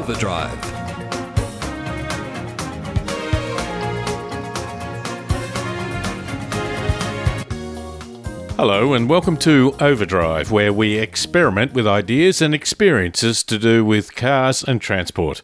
Overdrive. Hello, and welcome to Overdrive, where we experiment with ideas and experiences to do with cars and transport.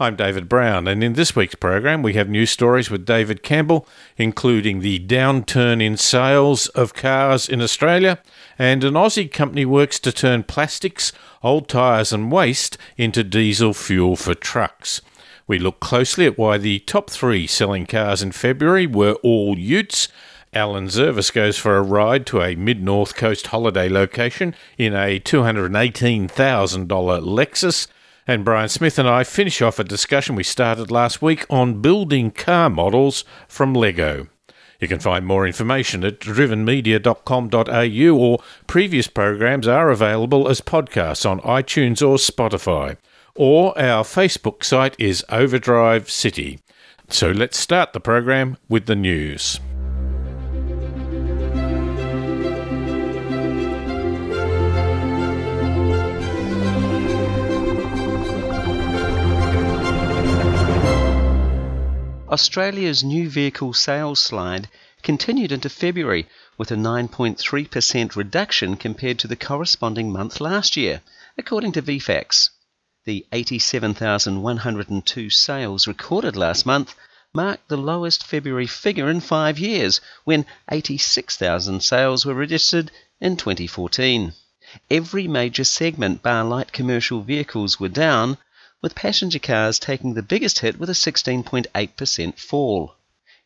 I'm David Brown, and in this week's program, we have news stories with David Campbell, including the downturn in sales of cars in Australia, and an Aussie company works to turn plastics, old tyres, and waste into diesel fuel for trucks. We look closely at why the top three selling cars in February were all utes. Alan Zurvas goes for a ride to a mid north coast holiday location in a $218,000 Lexus. And Brian Smith and I finish off a discussion we started last week on building car models from Lego. You can find more information at drivenmedia.com.au or previous programs are available as podcasts on iTunes or Spotify. Or our Facebook site is Overdrive City. So let's start the program with the news. Australia's new vehicle sales slide continued into February with a 9.3% reduction compared to the corresponding month last year, according to VFACTS. The 87,102 sales recorded last month marked the lowest February figure in five years, when 86,000 sales were registered in 2014. Every major segment, bar light commercial vehicles, were down, with passenger cars taking the biggest hit with a 16.8% fall.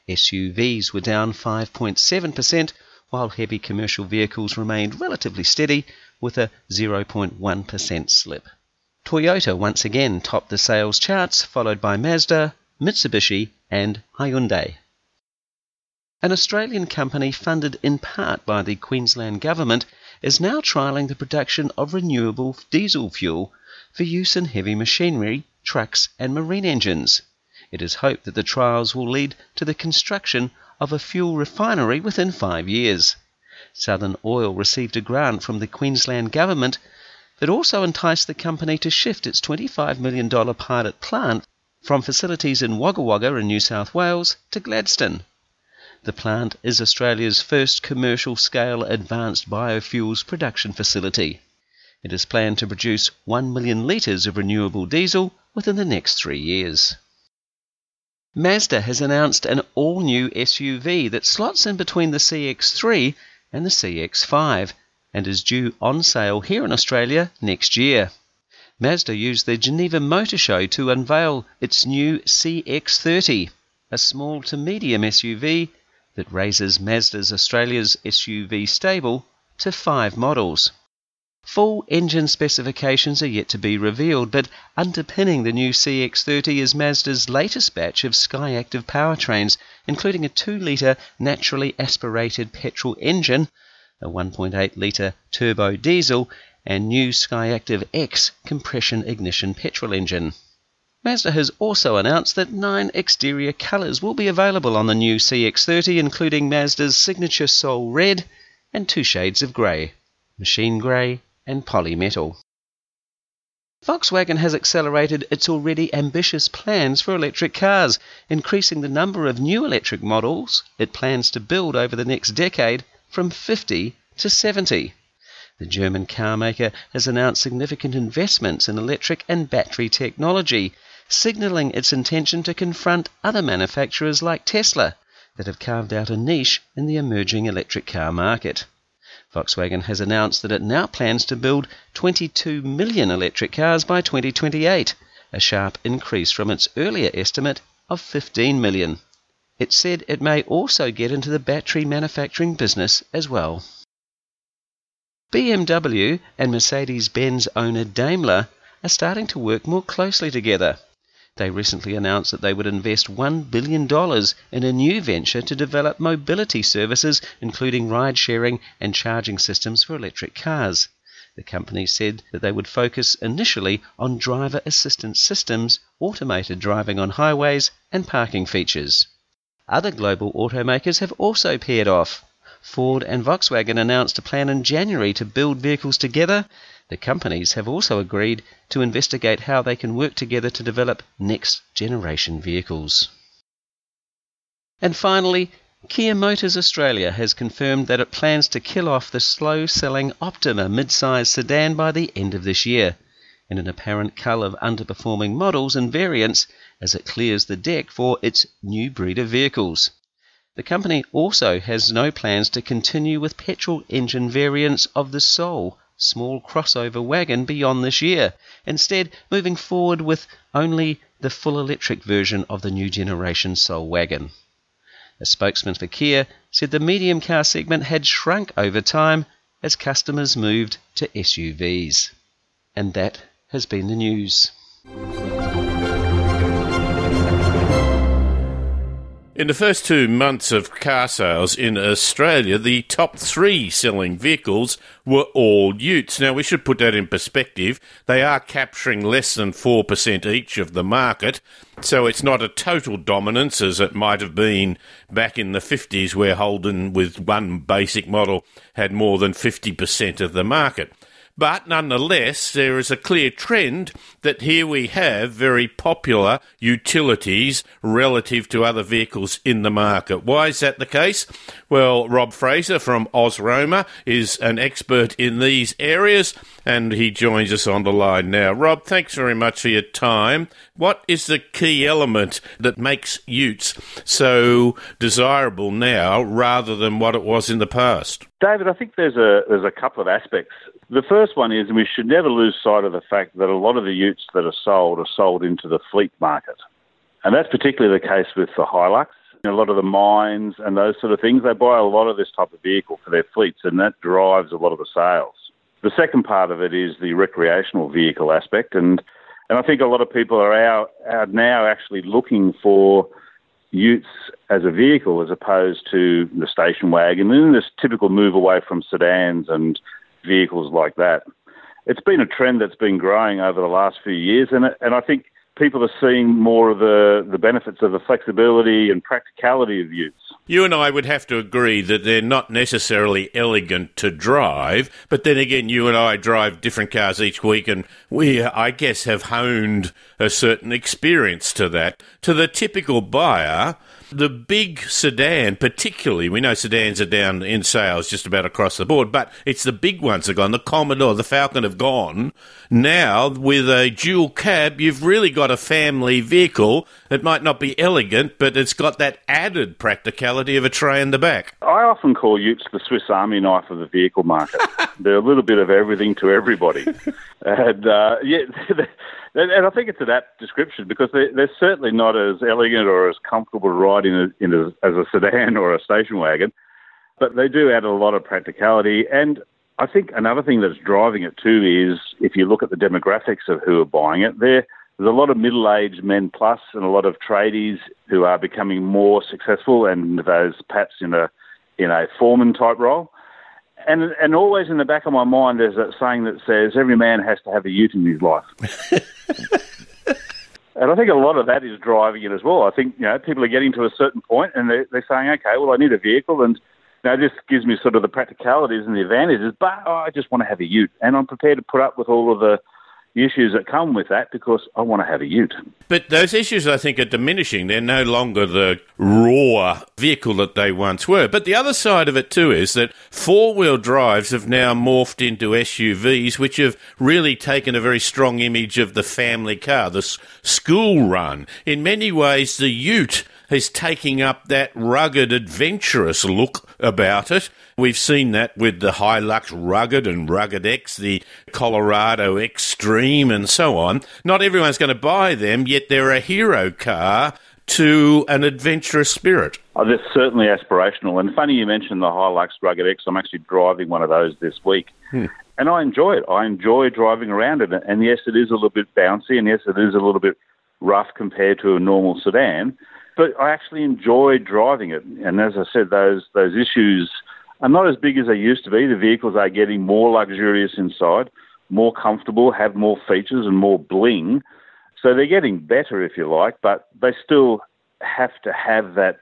SUVs were down 5.7%, while heavy commercial vehicles remained relatively steady with a 0.1% slip. Toyota once again topped the sales charts, followed by Mazda, Mitsubishi, and Hyundai. An Australian company funded in part by the Queensland Government is now trialling the production of renewable diesel fuel for use in heavy machinery, trucks, and marine engines. It is hoped that the trials will lead to the construction of a fuel refinery within five years. Southern Oil received a grant from the Queensland Government that also enticed the company to shift its $25 million pilot plant from facilities in Wagga Wagga in New South Wales to Gladstone. The plant is Australia's first commercial scale advanced biofuels production facility. It is planned to produce 1 million litres of renewable diesel within the next three years. Mazda has announced an all new SUV that slots in between the CX3 and the CX5 and is due on sale here in Australia next year. Mazda used the Geneva Motor Show to unveil its new CX30, a small to medium SUV that raises Mazda's Australia's SUV stable to five models. Full engine specifications are yet to be revealed, but underpinning the new CX30 is Mazda's latest batch of Skyactiv powertrains, including a 2 litre naturally aspirated petrol engine, a 1.8 litre turbo diesel, and new Skyactiv X compression ignition petrol engine. Mazda has also announced that nine exterior colours will be available on the new CX30, including Mazda's signature Soul Red and two shades of grey machine grey and polymetal. Volkswagen has accelerated its already ambitious plans for electric cars, increasing the number of new electric models it plans to build over the next decade from 50 to 70. The German carmaker has announced significant investments in electric and battery technology, signaling its intention to confront other manufacturers like Tesla that have carved out a niche in the emerging electric car market. Volkswagen has announced that it now plans to build 22 million electric cars by 2028, a sharp increase from its earlier estimate of 15 million. It said it may also get into the battery manufacturing business as well. BMW and Mercedes Benz owner Daimler are starting to work more closely together. They recently announced that they would invest $1 billion in a new venture to develop mobility services, including ride sharing and charging systems for electric cars. The company said that they would focus initially on driver assistance systems, automated driving on highways, and parking features. Other global automakers have also paired off. Ford and Volkswagen announced a plan in January to build vehicles together, the companies have also agreed to investigate how they can work together to develop next generation vehicles. And finally, Kia Motors Australia has confirmed that it plans to kill off the slow selling Optima mid-size sedan by the end of this year, in an apparent cull of underperforming models and variants as it clears the deck for its new breed of vehicles. The company also has no plans to continue with petrol engine variants of the Soul small crossover wagon beyond this year, instead, moving forward with only the full electric version of the new generation Soul wagon. A spokesman for Kia said the medium car segment had shrunk over time as customers moved to SUVs. And that has been the news. In the first two months of car sales in Australia, the top three selling vehicles were all utes. Now, we should put that in perspective. They are capturing less than 4% each of the market, so it's not a total dominance as it might have been back in the 50s, where Holden, with one basic model, had more than 50% of the market. But nonetheless, there is a clear trend that here we have very popular utilities relative to other vehicles in the market. Why is that the case? Well, Rob Fraser from Ozroamer is an expert in these areas and he joins us on the line now. Rob, thanks very much for your time. What is the key element that makes utes so desirable now rather than what it was in the past? David, I think there's a there's a couple of aspects. The first one is we should never lose sight of the fact that a lot of the utes that are sold are sold into the fleet market. And that's particularly the case with the Hilux. A lot of the mines and those sort of things, they buy a lot of this type of vehicle for their fleets, and that drives a lot of the sales. The second part of it is the recreational vehicle aspect, and and I think a lot of people are out, now actually looking for utes as a vehicle as opposed to the station wagon and then this typical move away from sedans and vehicles like that. It's been a trend that's been growing over the last few years, and and I think people are seeing more of the, the benefits of the flexibility and practicality of utes. You and I would have to agree that they're not necessarily elegant to drive, but then again, you and I drive different cars each week, and we, I guess, have honed a certain experience to that. To the typical buyer, the big sedan, particularly, we know sedans are down in sales just about across the board, but it's the big ones that are gone. The Commodore, the Falcon have gone. Now, with a dual cab, you've really got a family vehicle. It might not be elegant, but it's got that added practicality of a tray in the back. I often call Utes the Swiss Army knife of the vehicle market. They're a little bit of everything to everybody. and uh, yeah, and I think it's a that description because they're, they're certainly not as elegant or as comfortable to ride in, a, in a, as a sedan or a station wagon, but they do add a lot of practicality. And I think another thing that's driving it too is if you look at the demographics of who are buying it, there there's a lot of middle-aged men plus and a lot of tradies who are becoming more successful and those perhaps in a in a foreman type role. And and always in the back of my mind there's that saying that says every man has to have a ute in his life. and I think a lot of that is driving it as well. I think you know people are getting to a certain point and they're, they're saying, okay, well I need a vehicle and you know, this gives me sort of the practicalities and the advantages, but oh, I just want to have a ute, and I'm prepared to put up with all of the issues that come with that because I want to have a ute. But those issues, I think, are diminishing. They're no longer the raw vehicle that they once were. But the other side of it, too, is that four wheel drives have now morphed into SUVs, which have really taken a very strong image of the family car, the school run. In many ways, the ute is taking up that rugged, adventurous look about it. We've seen that with the Hilux Rugged and Rugged X, the Colorado Extreme, and so on. Not everyone's going to buy them, yet they're a hero car to an adventurous spirit. Oh, that's certainly aspirational. And funny you mentioned the Hilux Rugged X. I'm actually driving one of those this week. Hmm. And I enjoy it. I enjoy driving around it. And yes, it is a little bit bouncy, and yes, it is a little bit rough compared to a normal sedan but I actually enjoy driving it. And as I said, those those issues are not as big as they used to be. The vehicles are getting more luxurious inside, more comfortable, have more features and more bling. So they're getting better, if you like, but they still have to have that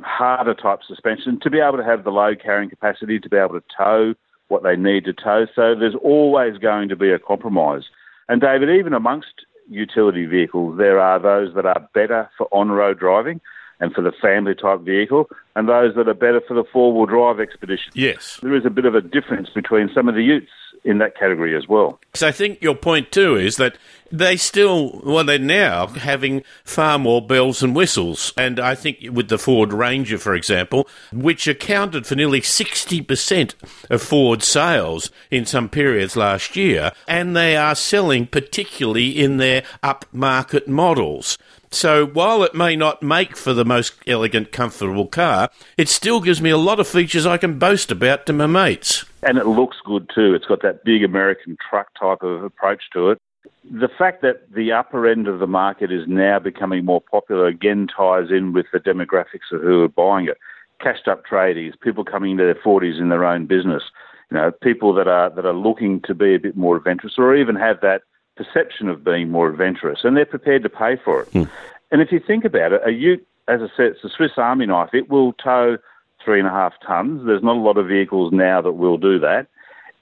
harder type suspension to be able to have the load carrying capacity, to be able to tow what they need to tow. So there's always going to be a compromise. And David, even amongst utility vehicles, there are those that are better for on-road driving and for the family type vehicle, and those that are better for the four-wheel drive expedition. Yes. There is a bit of a difference between some of the utes in that category as well. So I think your point too is that they still, well, they're now having far more bells and whistles. And I think with the Ford Ranger, for example, which accounted for nearly 60% of Ford sales in some periods last year, and they are selling particularly in their upmarket models. So while it may not make for the most elegant, comfortable car, it still gives me a lot of features I can boast about to my mates. And it looks good too. It's got that big American truck type of approach to it. The fact that the upper end of the market is now becoming more popular again ties in with the demographics of who are buying it. Cashed up tradies, people coming into their 40s in their own business, you know, people that are that are looking to be a bit more adventurous or even have that perception of being more adventurous, and they're prepared to pay for it. Hmm. And if you think about it, a Ute, as I said, it's a Swiss Army knife. It will tow three and a half tons. There's not a lot of vehicles now that will do that.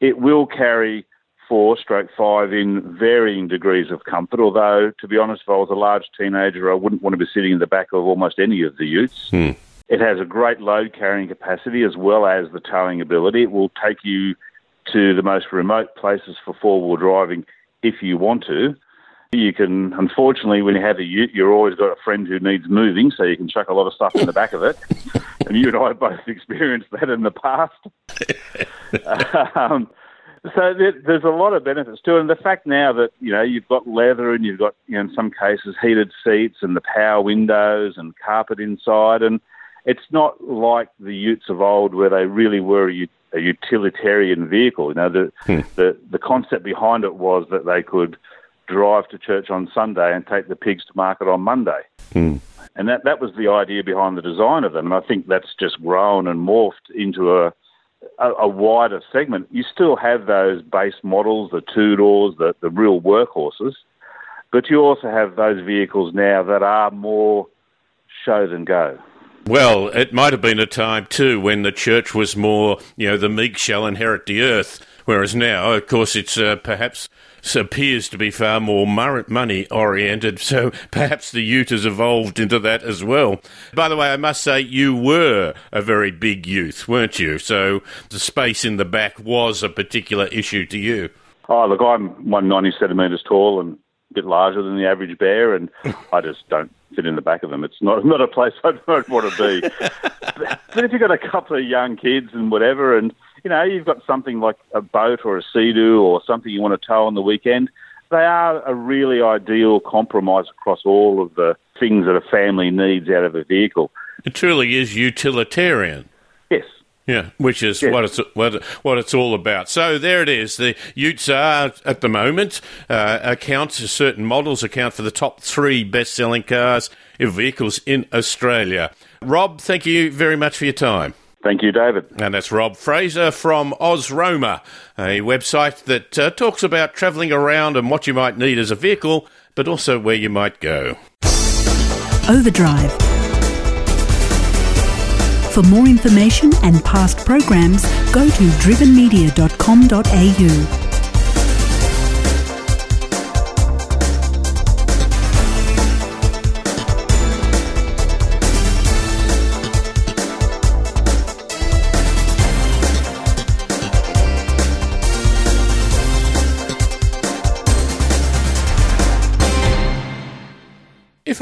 It will carry four stroke five in varying degrees of comfort, although, to be honest, if I was a large teenager, I wouldn't want to be sitting in the back of almost any of the utes. Hmm. It has a great load carrying capacity as well as the towing ability. It will take you to the most remote places for four wheel driving if you want to. You can, unfortunately, when you have a ute, you've always got a friend who needs moving, so you can chuck a lot of stuff in the back of it. and you and I both experienced that in the past. um, so there, there's a lot of benefits to it, and the fact now that you know you've got leather and you've got, you know, in some cases heated seats and the power windows and carpet inside, and it's not like the Utes of old where they really were a, a utilitarian vehicle. You know, the, Hmm. the the concept behind it was that they could drive to church on Sunday and take the pigs to market on Monday. Hmm. And that, that was the idea behind the design of them. And I think that's just grown and morphed into a, a, a wider segment. You still have those base models, the two doors, the, the real workhorses, but you also have those vehicles now that are more show than go. Well, it might have been a time too when the church was more, you know, the meek shall inherit the earth, whereas now, of course, it's uh, perhaps appears to be far more money oriented. So perhaps the Ute has evolved into that as well. By the way, I must say you were a very big youth, weren't you? So the space in the back was a particular issue to you. Oh, look, I'm 190 centimetres tall and a bit larger than the average bear, and I just don't in the back of them. It's not not a place I don't want to be. but, but if you've got a couple of young kids and whatever, and you know you've got something like a boat or a sea-doo or something you want to tow on the weekend, they are a really ideal compromise across all of the things that a family needs out of a vehicle. It truly is utilitarian. Yes. Yeah, which is Yeah. what it's what what it's all about. So there it is. The Utes are at the moment uh, accounts certain models account for the top three best-selling cars vehicles in Australia. Rob, thank you very much for your time. Thank you, David. And that's Rob Fraser from Ozroamer, a website that uh, talks about travelling around and what you might need as a vehicle, but also where you might go. Overdrive. For more information and past programs, go to drivenmedia.com.au.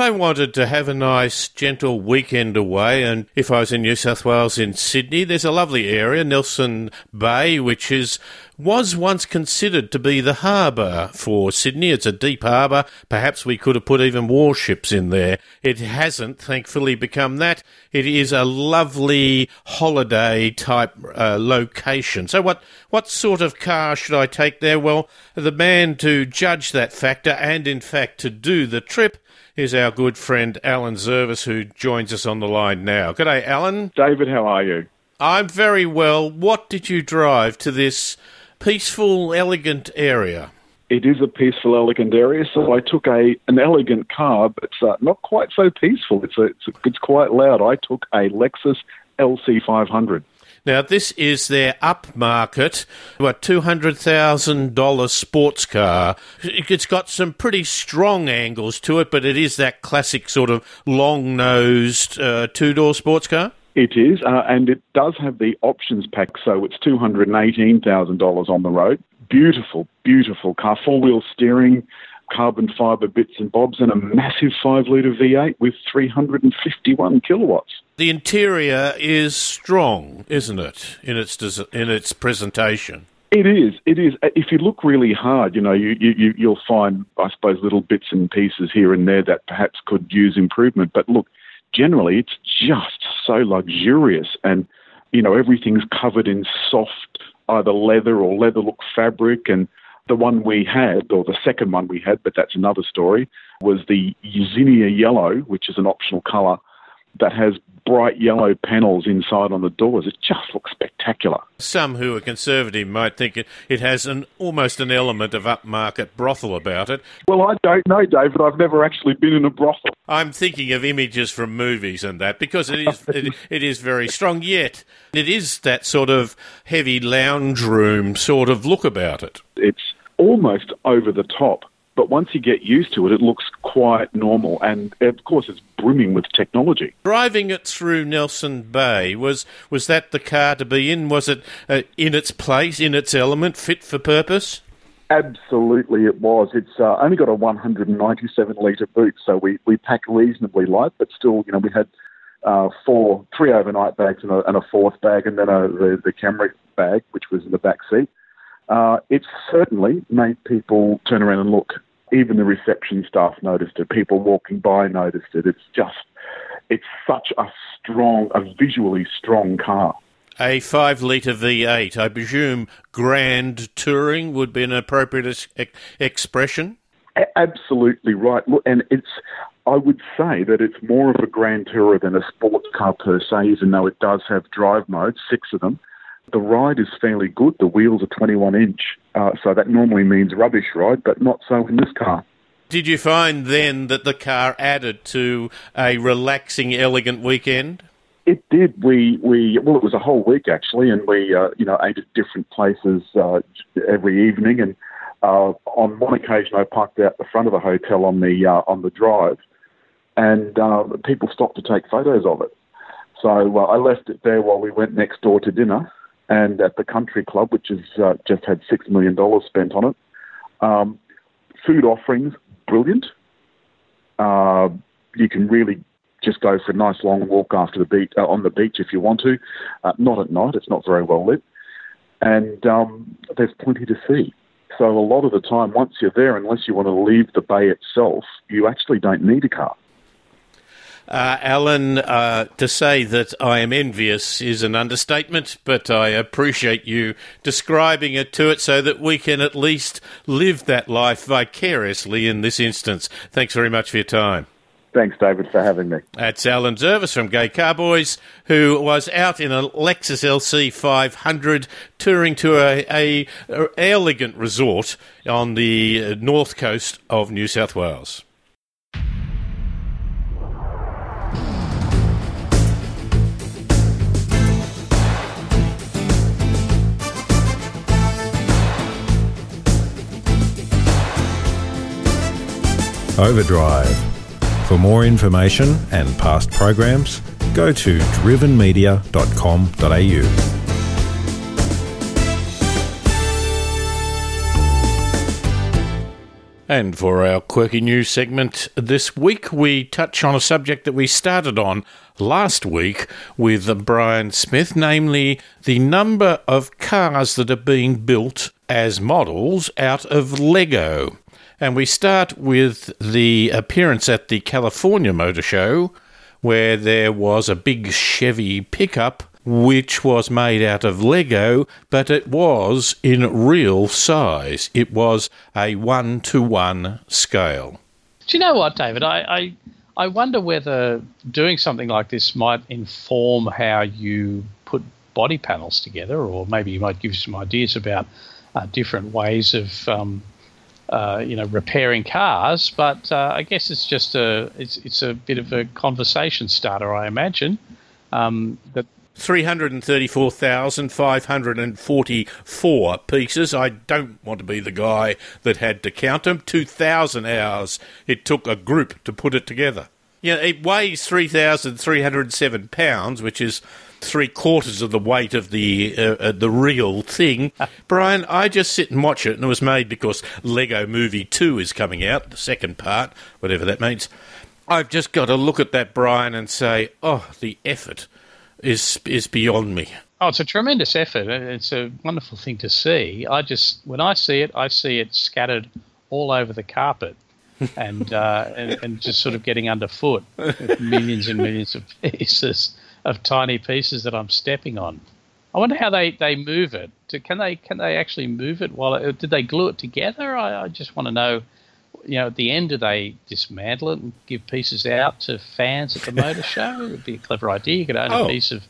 I wanted to have a nice, gentle weekend away, and if I was in New South Wales in Sydney, there's a lovely area, Nelson Bay, which is was once considered to be the harbour for Sydney. It's a deep harbour. Perhaps we could have put even warships in there. It hasn't, thankfully, become that. It is a lovely holiday type uh, location. So, what what sort of car should I take there? Well, the man to judge that factor, and in fact to do the trip is our good friend Alan Zurvas, who joins us on the line now. Good day, Alan. David, how are you? I'm very well. What did you drive to this peaceful, elegant area? it is a peaceful, elegant area. So I took a an elegant car, but it's uh, not quite so peaceful. It's a, it's a, it's quite loud. I took a Lexus LC500. Now, this is their upmarket, what, $200,000 sports car. It's got some pretty strong angles to it, but it is that classic sort of long nosed uh, two door sports car? It is, uh, and it does have the options pack, so it's $218,000 on the road. Beautiful, beautiful car, four wheel steering, carbon fibre bits and bobs, and a massive 5 litre V8 with 351 kilowatts. The interior is strong, isn't it, in its, in its presentation? It is. It is. Uh, if you look really hard, you know, you, you, you'll find, I suppose, little bits and pieces here and there that perhaps could use improvement. But look, generally, it's just so luxurious and, you know, everything's covered in soft, either leather or leather look fabric and the one we had, or the second one we had, but that's another story, was the Zinnia Yellow, which is an optional colour that has bright yellow panels inside on the doors. It just looks spectacular. Some who are conservative might think it, it has an almost an element of upmarket brothel about it. Well, I don't know, David. I've never actually been in a brothel. I'm thinking of images from movies and that because it is it, it is very strong. Yet it is that sort of heavy lounge room sort of look about it. It's almost over the top. But once you get used to it, it looks quite normal. And of course, it's brimming with technology. Driving it through Nelson Bay, was, was that the car to be in? Was it uh, in its place, in its element, fit for purpose? Absolutely, it was. It's uh, only got a 197 litre boot, so we, we pack reasonably light, but still, you know, we had uh, four, three overnight bags and a, and a fourth bag, and then a, the, the Camry bag, which was in the back seat. Uh, it certainly made people turn around and look. Even the reception staff noticed it. People walking by noticed it. It's just, it's such a strong, a visually strong car. A 5 litre V8, I presume grand touring would be an appropriate ex- expression? A- absolutely right. Look, and it's, I would say that it's more of a grand tourer than a sports car per se, even though it does have drive modes, six of them. The ride is fairly good. The wheels are 21 inch, uh, so that normally means rubbish ride, but not so in this car. Did you find then that the car added to a relaxing, elegant weekend? It did. We we well, it was a whole week actually, and we uh, you know ate at different places uh, every evening. And uh, on one occasion, I parked out the front of the hotel on the uh, on the drive, and uh, people stopped to take photos of it. So uh, I left it there while we went next door to dinner, and at the country club, which has uh, just had six million dollars spent on it. Um, food offerings, brilliant. Uh, you can really just go for a nice long walk after the beach uh, on the beach if you want to. Uh, not at night; it's not very well lit, and um, there's plenty to see. So a lot of the time, once you're there, unless you want to leave the bay itself, you actually don't need a car. Uh, Alan, uh, to say that I am envious is an understatement, but I appreciate you describing it to it so that we can at least live that life vicariously in this instance. Thanks very much for your time. Thanks, David, for having me. That's Alan Zurvas from Gay Carboys, who was out in a Lexus LC 500 touring to a, a, a elegant resort on the north coast of New South Wales. Overdrive. For more information and past programs, go to drivenmedia.com.au. And for our quirky news segment this week, we touch on a subject that we started on last week with Brian Smith, namely the number of cars that are being built as models out of Lego. And we start with the appearance at the California Motor Show, where there was a big Chevy pickup which was made out of Lego, but it was in real size. It was a one to one scale. Do you know what, David? I, I, I wonder whether doing something like this might inform how you put body panels together, or maybe you might give some ideas about uh, different ways of um, uh, you know, repairing cars. But uh, I guess it's just a it's it's a bit of a conversation starter, I imagine. Um, that 334,544 pieces. I don't want to be the guy that had to count them. 2,000 hours it took a group to put it together. Yeah, it weighs 3,307 pounds, which is three quarters of the weight of the uh, uh, the real thing. Brian, I just sit and watch it, and it was made because Lego Movie 2 is coming out, the second part, whatever that means. I've just got to look at that, Brian, and say, oh, the effort is is beyond me. Oh, it's a tremendous effort. It's a wonderful thing to see. I just, when I see it, I see it scattered all over the carpet. and, uh, and and just sort of getting underfoot millions and millions of pieces of tiny pieces that I'm stepping on. I wonder how they, they move it. Can they can they actually move it while it, did they glue it together? I, I just want to know. You know, at the end, do they dismantle it and give pieces out to fans at the motor show? It would be a clever idea. You could own Oh. a piece of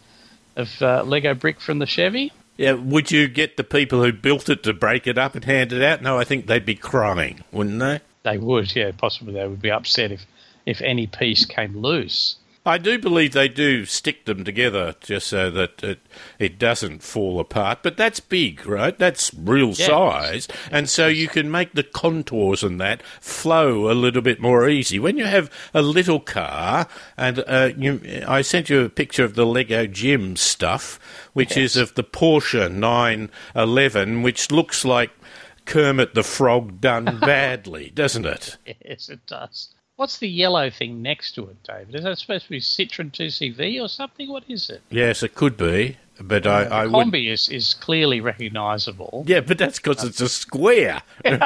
of uh, Lego brick from the Chevy. Yeah, would you get the people who built it to break it up and hand it out? No, I think they'd be crying, wouldn't they? They would, yeah, possibly they would be upset if if any piece came loose. I do believe they do stick them together just so that it, it doesn't fall apart. But that's big, right? That's real Yeah. size. And so you can make the contours and that flow a little bit more easy. When you have a little car, and uh, you, I sent you a picture of the Lego gym stuff, which is of the Porsche 911, which looks like Kermit the Frog done badly, doesn't it? Yes, it does. What's the yellow thing next to it, David? Is that supposed to be Citroen 2CV or something? What is it? Yes, it could be. But I, I the would. combi is, is clearly recognisable. Yeah, but that's because it's a square. yes,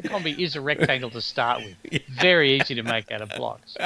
the combi is a rectangle to start with. Very easy to make out of blocks.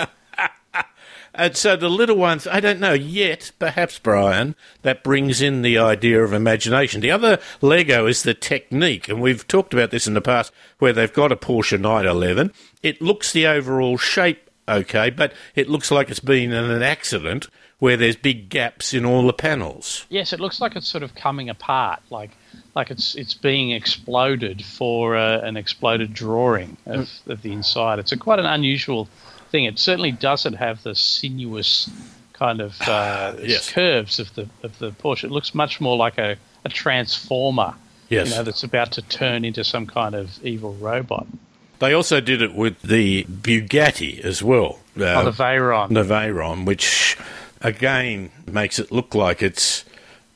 And so the little ones, I don't know yet, perhaps, Brian, that brings in the idea of imagination. The other Lego is the technique, and we've talked about this in the past where they've got a Porsche 911. It looks the overall shape okay, but it looks like it's been in an accident where there's big gaps in all the panels. Yes, it looks like it's sort of coming apart, like like it's it's being exploded for uh, an exploded drawing of, of the inside. It's a quite an unusual thing. It certainly doesn't have the sinuous kind of uh, Yes. curves of the of the Porsche. It looks much more like a, a transformer. Yes. You know, that's about to turn into some kind of evil robot. They also did it with the Bugatti as well. Uh, oh, the Veyron. the Veyron, which again makes it look like it's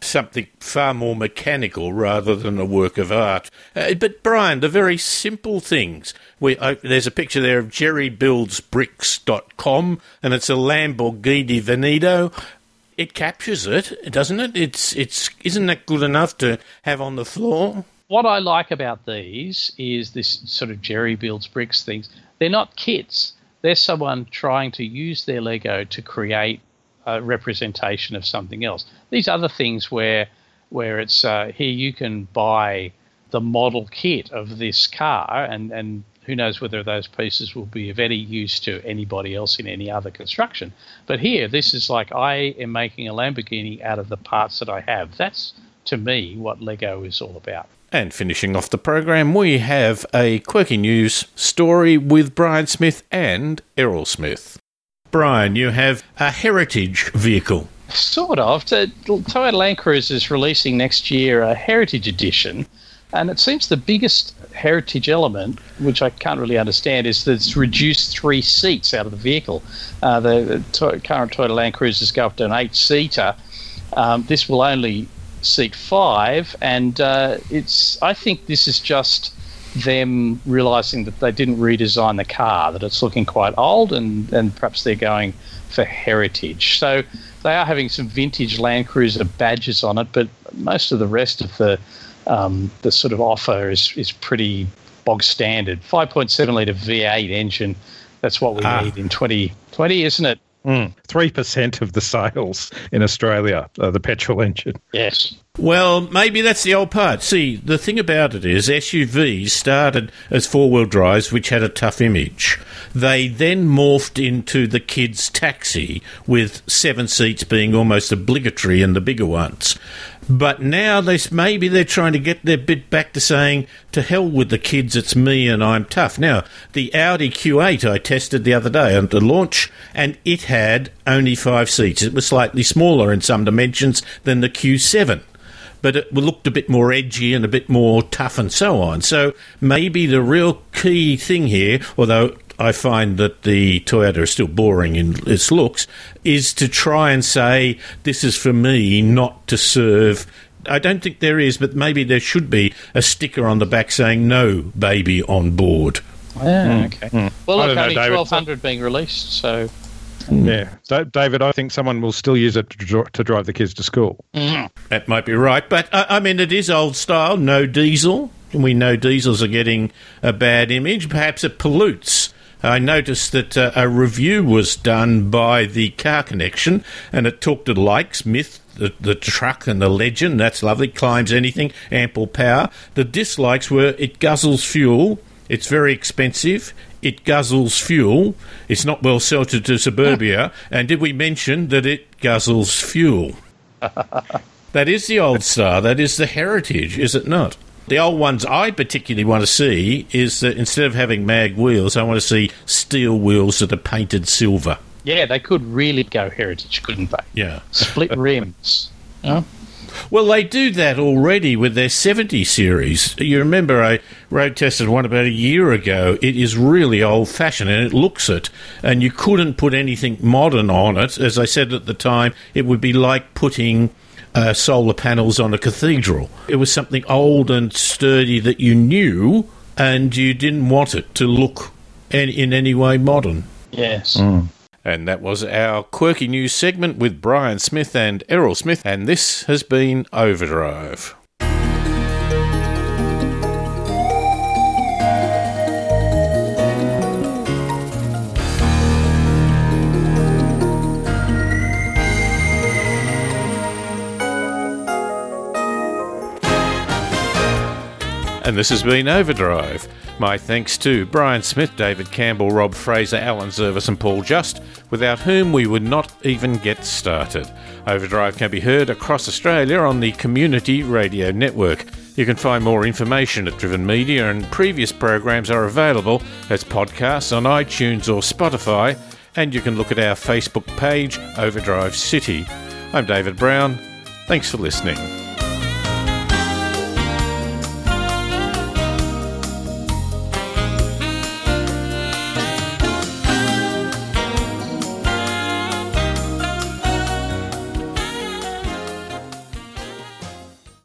something far more mechanical rather than a work of art. Uh, but Brian, the very simple things. We, uh, there's a picture there of jerrybuildsbricks.com, and it's a Lamborghini Veneno. It captures it, doesn't it? It's it's isn't that good enough to have on the floor? what I like about these is this sort of Jerry builds bricks things. They're not kits. They're someone trying to use their Lego to create representation of something else. These other things where where it's uh, here you can buy the model kit of this car and and who knows whether those pieces will be of any use to anybody else in any other construction. But here, this is like I am making a Lamborghini out of the parts that I have. That's to me what Lego is all about. And finishing off the program, we have a quirky news story with Brian Smith and Errol Smith. Brian, you have a heritage vehicle. Sort of. Toyota Land Cruiser is releasing next year a Heritage Edition, and it seems the biggest heritage element, which I can't really understand, is that it's reduced three seats out of the vehicle. Uh, the to- current Toyota Land Cruisers go up to an eight-seater. Um, this will only seat five, and uh, it's. I think this is just them realizing that they didn't redesign the car, that it's looking quite old, and, and perhaps they're going for heritage. So they are having some vintage Land Cruiser badges on it, but most of the rest of the um, the sort of offer is is pretty bog standard. 5.7 litre V8 engine. That's what we Ah. need in 2020, isn't it? Mm. Three percent of the sales in Australia are the petrol engine. Yes. Well, maybe that's the old part. See, the thing about it is SUVs started as four wheel drives, which had a tough image. They then morphed into the kids' taxi, with seven seats being almost obligatory in the bigger ones. But now they maybe they're trying to get their bit back to saying, "To hell with the kids, it's me and I'm tough." Now, the Audi Q8 I tested the other day at the launch, and it had only five seats. It was slightly smaller in some dimensions than the Q7 but it looked a bit more edgy and a bit more tough and so on. So maybe the real key thing here, although I find that the Toyota is still boring in its looks, is to try and say, this is for me, not to serve. I don't think there is, but maybe there should be a sticker on the back saying, no baby on board. Yeah, okay. Mm. Well, I look, don't only 1,200 being released, so. Yeah, Da- David, I think someone will still use it to, to drive the kids to school. That might be right, but uh, I mean, it is old style, no diesel. We know diesels are getting a bad image. Perhaps it pollutes. I noticed that uh, a review was done by the Car Connection, and it talked to likes, myth, the, the truck, and the legend. That's lovely. Climbs anything, ample power. The dislikes were it guzzles fuel. It's very expensive. It guzzles fuel. It's not well suited to suburbia. and did we mention that it guzzles fuel? That is the old star. That is the heritage, is it not? The old ones I particularly want to see is that instead of having mag wheels, I want to see steel wheels that are painted silver. Yeah, they could really go heritage, couldn't they? Yeah. Split rims. Oh, Well, they do that already with their 70 series. You remember I road tested one about a year ago. It is really old fashioned and it looks it, and you couldn't put anything modern on it. As I said at the time, it would be like putting uh, solar panels on a cathedral. It was something old and sturdy that you knew, and you didn't want it to look in, in any way modern. yes. And that was our quirky news segment with Brian Smith and Errol Smith, and this has been Overdrive. And this has been Overdrive. My thanks to Brian Smith, David Campbell, Rob Fraser, Alan Zurvas, and Paul Just, without whom we would not even get started. Overdrive can be heard across Australia on the Community Radio Network. You can find more information at Driven Media, and previous programs are available as podcasts on iTunes or Spotify, and you can look at our Facebook page, Overdrive City. I'm David Brown. Thanks for listening.